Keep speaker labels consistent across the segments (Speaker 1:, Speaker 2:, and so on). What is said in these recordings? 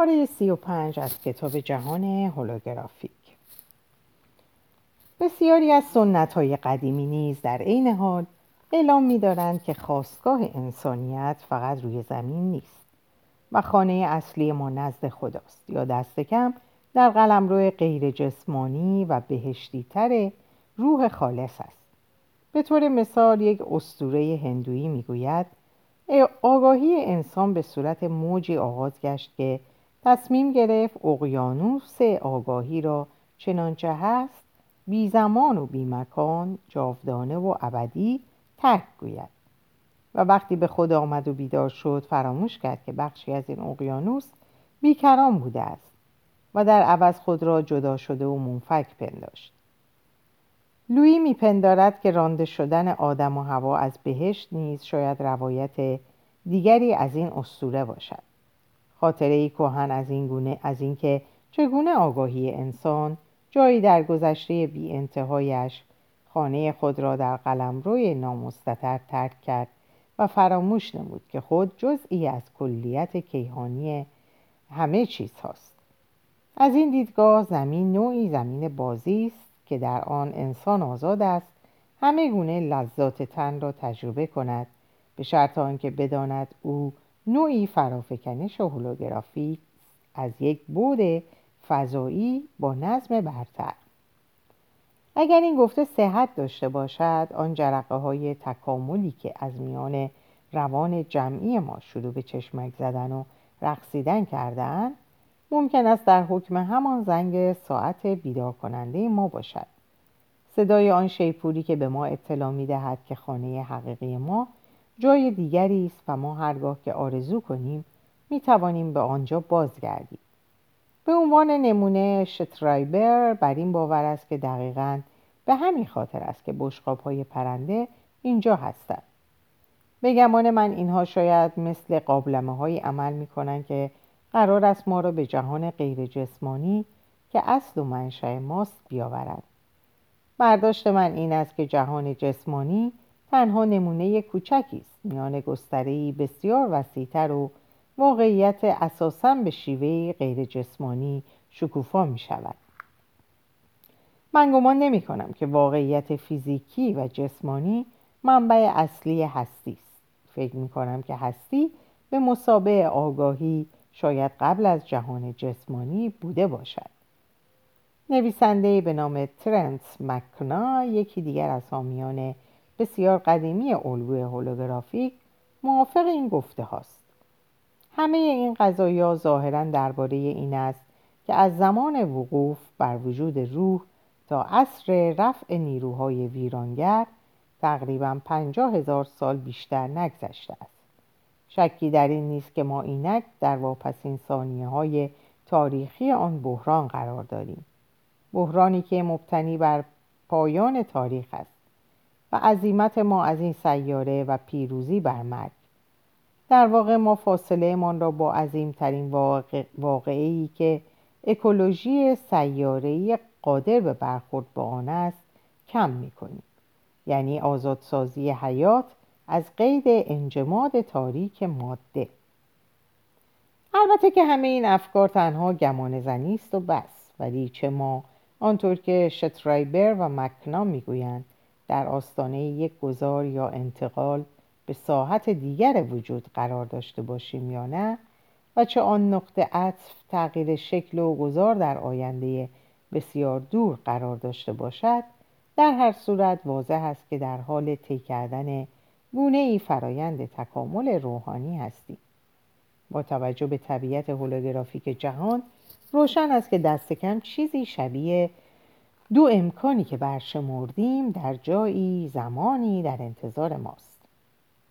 Speaker 1: پاره سی و پنج از کتاب جهان هولوگرافیک. بسیاری از سنت های قدیمی نیز در عین حال اعلام می دارند که خواستگاه انسانیت فقط روی زمین نیست و خانه اصلی ما نزد خداست یا دست کم در قلمرو غیر جسمانی و بهشتی تر روح خالص است. به طور مثال یک استوره هندویی می‌گوید آگاهی انسان به صورت موجی آغاز گشت که تصمیم گرفت اقیانوس آگاهی را چنانچه هست بی زمان و بی مکان جاودانه و ابدی ترک گوید. و وقتی به خود آمد و بیدار شد فراموش کرد که بخشی از این اقیانوس بیکران بوده است و در عوض خود را جدا شده و منفک پنداشت. لویی میپندارد که رانده شدن آدم و هوا از بهشت نیز شاید روایت دیگری از این اسطوره باشد. خاطره کهن از این گونه از اینکه چگونه آگاهی انسان جایی در گذشته بی انتهایش خانه خود را در قلمروی نامستتر ترک کرد و فراموش نمود که خود جزئی از کلیت کیهانی همه چیز هاست. از این دیدگاه زمین نوعی زمین بازی است که در آن انسان آزاد است همه گونه لذات تن را تجربه کند به شرط آنکه بداند او نوعی فرافکنش هولوگرافی از یک بود فضایی با نظم برتر. اگر این گفته صحت داشته باشد آن جرقه های تکاملی که از میان روان جمعی ما شروع به چشمک زدن و رقصیدن کردن ممکن است در حکم همان زنگ ساعت بیدار کننده ما باشد. صدای آن شیپوری که به ما اطلاع می دهد که خانه حقیقی ما جای دیگری است و ما هرگاه که آرزو کنیم می توانیم به آنجا بازگردیم. به عنوان نمونه شترایبر بر این باور است که دقیقا به همین خاطر است که بشقاب های پرنده اینجا هستند. به گمان من اینها شاید مثل قابلمه های عمل می کنند که قرار است ما را به جهان غیر جسمانی که اصل و منشأ ماست بیاورد برداشت من این است که جهان جسمانی تنها نمونه کوچکی است. میان گستره‌ای بسیار وسیعتر و واقعیت اساسا به شیوه غیر جسمانی شکوفا می شود من گمان نمی کنم که واقعیت فیزیکی و جسمانی منبع اصلی هستی است. فکر می کنم که هستی به مسابع آگاهی شاید قبل از جهان جسمانی بوده باشد. نویسنده به نام ترنس مکنا یکی دیگر از حامیان بسیار قدیمی الگوی هولوگرافیک موافق این گفته هاست. همه این قضایا ظاهرا درباره این است که از زمان وقوف بر وجود روح تا عصر رفع نیروهای ویرانگر تقریبا پنجاه هزار سال بیشتر نگذشته است. شکی در این نیست که ما اینک در واپسین ثانیه های تاریخی آن بحران قرار داریم. بحرانی که مبتنی بر پایان تاریخ است. و عظیمت ما از این سیاره و پیروزی بر مرگ. در واقع ما فاصله من را با عظیمترین واقع... واقعی که اکولوژی سیاره‌ای قادر به برخورد با آن است کم می‌کنیم. یعنی آزادسازی حیات از قید انجماد تاریک ماده. البته که همه این افکار تنها گمان زنی است و بس ولی چه ما آنطور که شترایبر و مکنا می‌گویند در آستانه یک گذار یا انتقال به ساحت دیگر وجود قرار داشته باشیم یا نه و چه آن نقطه عطف تغییر شکل و گذار در آینده بسیار دور قرار داشته باشد در هر صورت واضح است که در حال طی کردن گونه ای فرایند تکامل روحانی هستیم. با توجه به طبیعت هولوگرافیک جهان روشن است که دست کم چیزی شبیه دو امکانی که برشمردیم در جایی زمانی در انتظار ماست.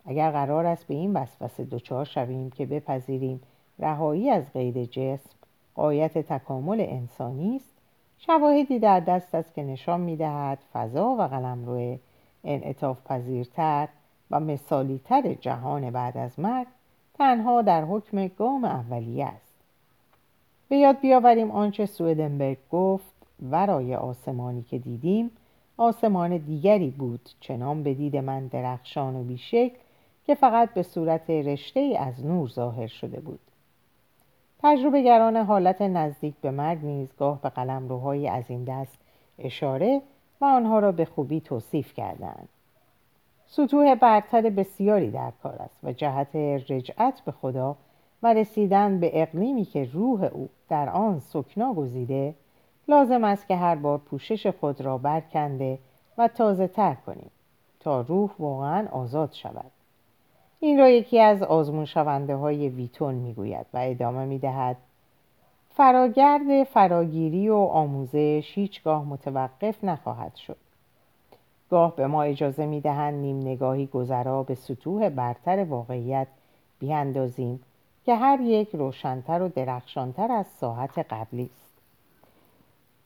Speaker 1: اگر قرار است به این وسوسه دچار شویم که بپذیریم رهایی از قید جسم قایت تکامل انسانی است شواهدی در دست است که نشان می‌دهد فضا و قلمرو انعطاف پذیرتر و مثالیتر جهان بعد از مرگ تنها در حکم گام اولیه است. به یاد بیاوریم آنچه سویدنبرگ گفت ورای آسمانی که دیدیم آسمان دیگری بود چنان به دید من درخشان و بیشکل که فقط به صورت رشته از نور ظاهر شده بود. تجربه گران حالت نزدیک به مرگ نیز گاه به قلمروهایی از این دست اشاره و آنها را به خوبی توصیف کردند. سطوح برتر بسیاری در کار است و جهت رجعت به خدا و رسیدن به اقلیمی که روح او در آن سکنا گزیده لازم است که هر بار پوشش خود را برکنده و تازه تر کنیم تا روح واقعا آزاد شود. این را یکی از آزمون شونده های ویتون می‌گوید و ادامه می‌دهد. فراگرد فراگیری و آموزش هیچگاه متوقف نخواهد شد. گاه به ما اجازه می‌دهند نیم نگاهی گذرا به سطوح برتر واقعیت بیاندازیم که هر یک روشنتر و درخشانتر از ساحت قبلی است.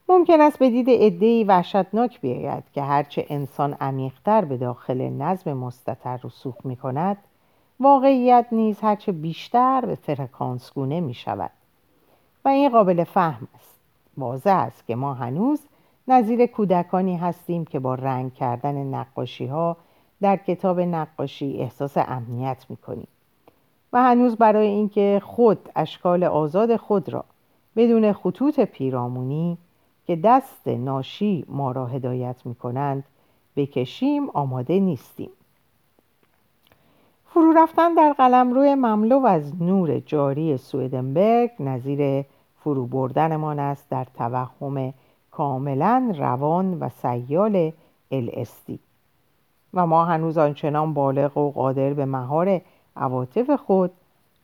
Speaker 1: ممکن است به دید عدهای وحشتناک بیاید که هرچه انسان عمیقتر به داخل نظم مستطر رسوخ می کند واقعیت نیز هرچه بیشتر به فرکانسگونه می شود و این قابل فهم است. واضح است که ما هنوز نظیر کودکانی هستیم که با رنگ کردن نقاشی ها در کتاب نقاشی احساس امنیت می کنیم و هنوز برای اینکه خود اشکال آزاد خود را بدون خطوط پیرامونی که دست ناشی ما را هدایت می کنند بکشیم آماده نیستیم. فرو رفتن در قلمرو مملو از نور جاری سویدنبرگ نظیر فرو بردنمان است در توهم کاملا روان و سیال الاستی و ما هنوز آنچنان بالغ و قادر به مهار عواطف خود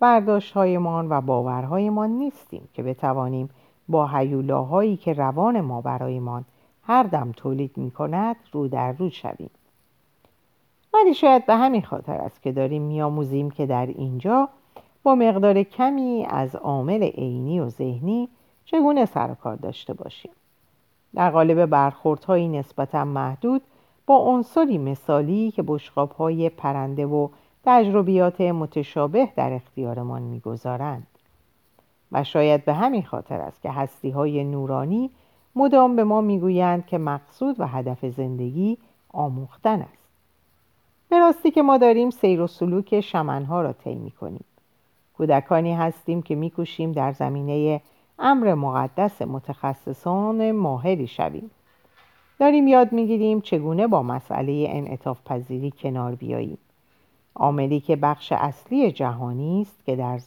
Speaker 1: برداشتهایمان و باورهایمان نیستیم که بتوانیم با حیولاهایی که روان ما برایمان هر دم تولید می کند رو در رو شویم. ولی شاید به همین خاطر است که داریم میآموزیم که در اینجا با مقدار کمی از عامل عینی و ذهنی چگونه سر کار داشته باشیم. در قالب برخوردهایی نسبتا محدود با عنصری مثالی که های پرنده و تجربیات متشابه در اختیارمان می‌گذارند. و شاید به همین خاطر است که هستی های نورانی مدام به ما می‌گویند که مقصود و هدف زندگی آموختن است. به راستی که ما داریم سیر و سلوک شمنها را طی کنیم کودکانی هستیم که میکوشیم در زمینه امر مقدس متخصصان ماهری شویم. داریم یاد می‌گیریم چگونه با مسئله انعطاف پذیری کنار بیاییم. عاملی که بخش اصلی جهانی است که در,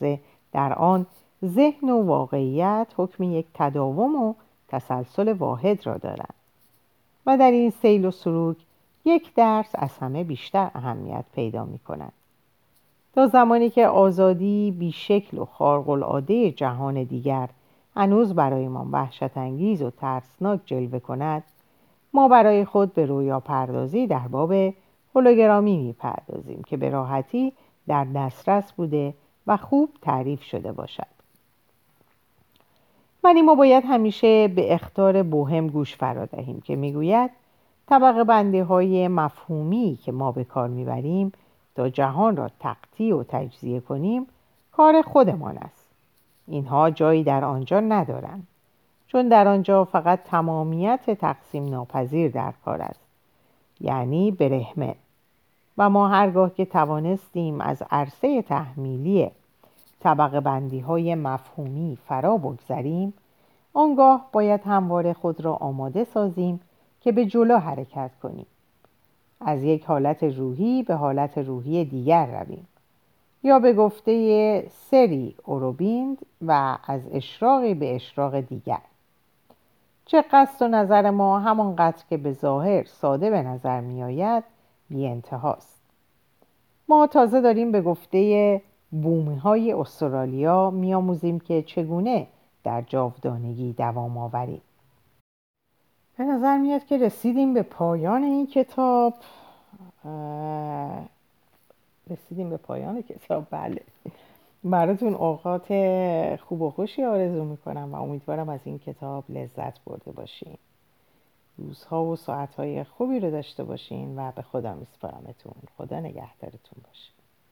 Speaker 1: در آن ذهن و واقعیت حکم یک تداوم و تسلسل واحد را دارند و در این سیل و سروک یک درس از همه بیشتر اهمیت پیدا می کند. تا زمانی که آزادی بیشکل و خارق جهان دیگر هنوز برایمان وحشت انگیز و ترسناک جلوه کند ما برای خود به رویا پردازی در باب هولوگرامی می‌پردازیم که به راحتی در دسترس بوده و خوب تعریف شده باشد ولی ما باید همیشه به اختار بوهم گوش فرا دهیم که می‌گوید طبقه بندی های مفهومی که ما به کار می‌بریم تا جهان را تقطیع و تجزیه کنیم کار خودمان است. اینها جایی در آنجا ندارند چون در آنجا فقط تمامیت تقسیم ناپذیر در کار است یعنی برهمه. و ما هرگاه که توانستیم از عرصه تحمیلی طبقه بندی های مفهومی فرا بگذریم آنگاه باید همواره خود را آماده سازیم که به جلو حرکت کنیم. از یک حالت روحی به حالت روحی دیگر رویم. یا به گفته سری اوروبیند و از اشراقی به اشراق دیگر. چه قصد و نظر ما همانقدر که به ظاهر ساده به نظر می آید بی انتهاست. ما تازه داریم به گفته بومی های استرالیا میآموزیم که چگونه در جاودانگی دوام آوریم. به نظر میاد که رسیدیم به پایان این کتاب. رسیدیم به پایان کتاب بله. براتون اوقات خوب و خوشی آرزو می‌کنم و امیدوارم از این کتاب لذت برده باشین. روزها و ساعتهای خوبی رو داشته باشین و به خدا میسپارمتون. خدا نگهدارتون باشه.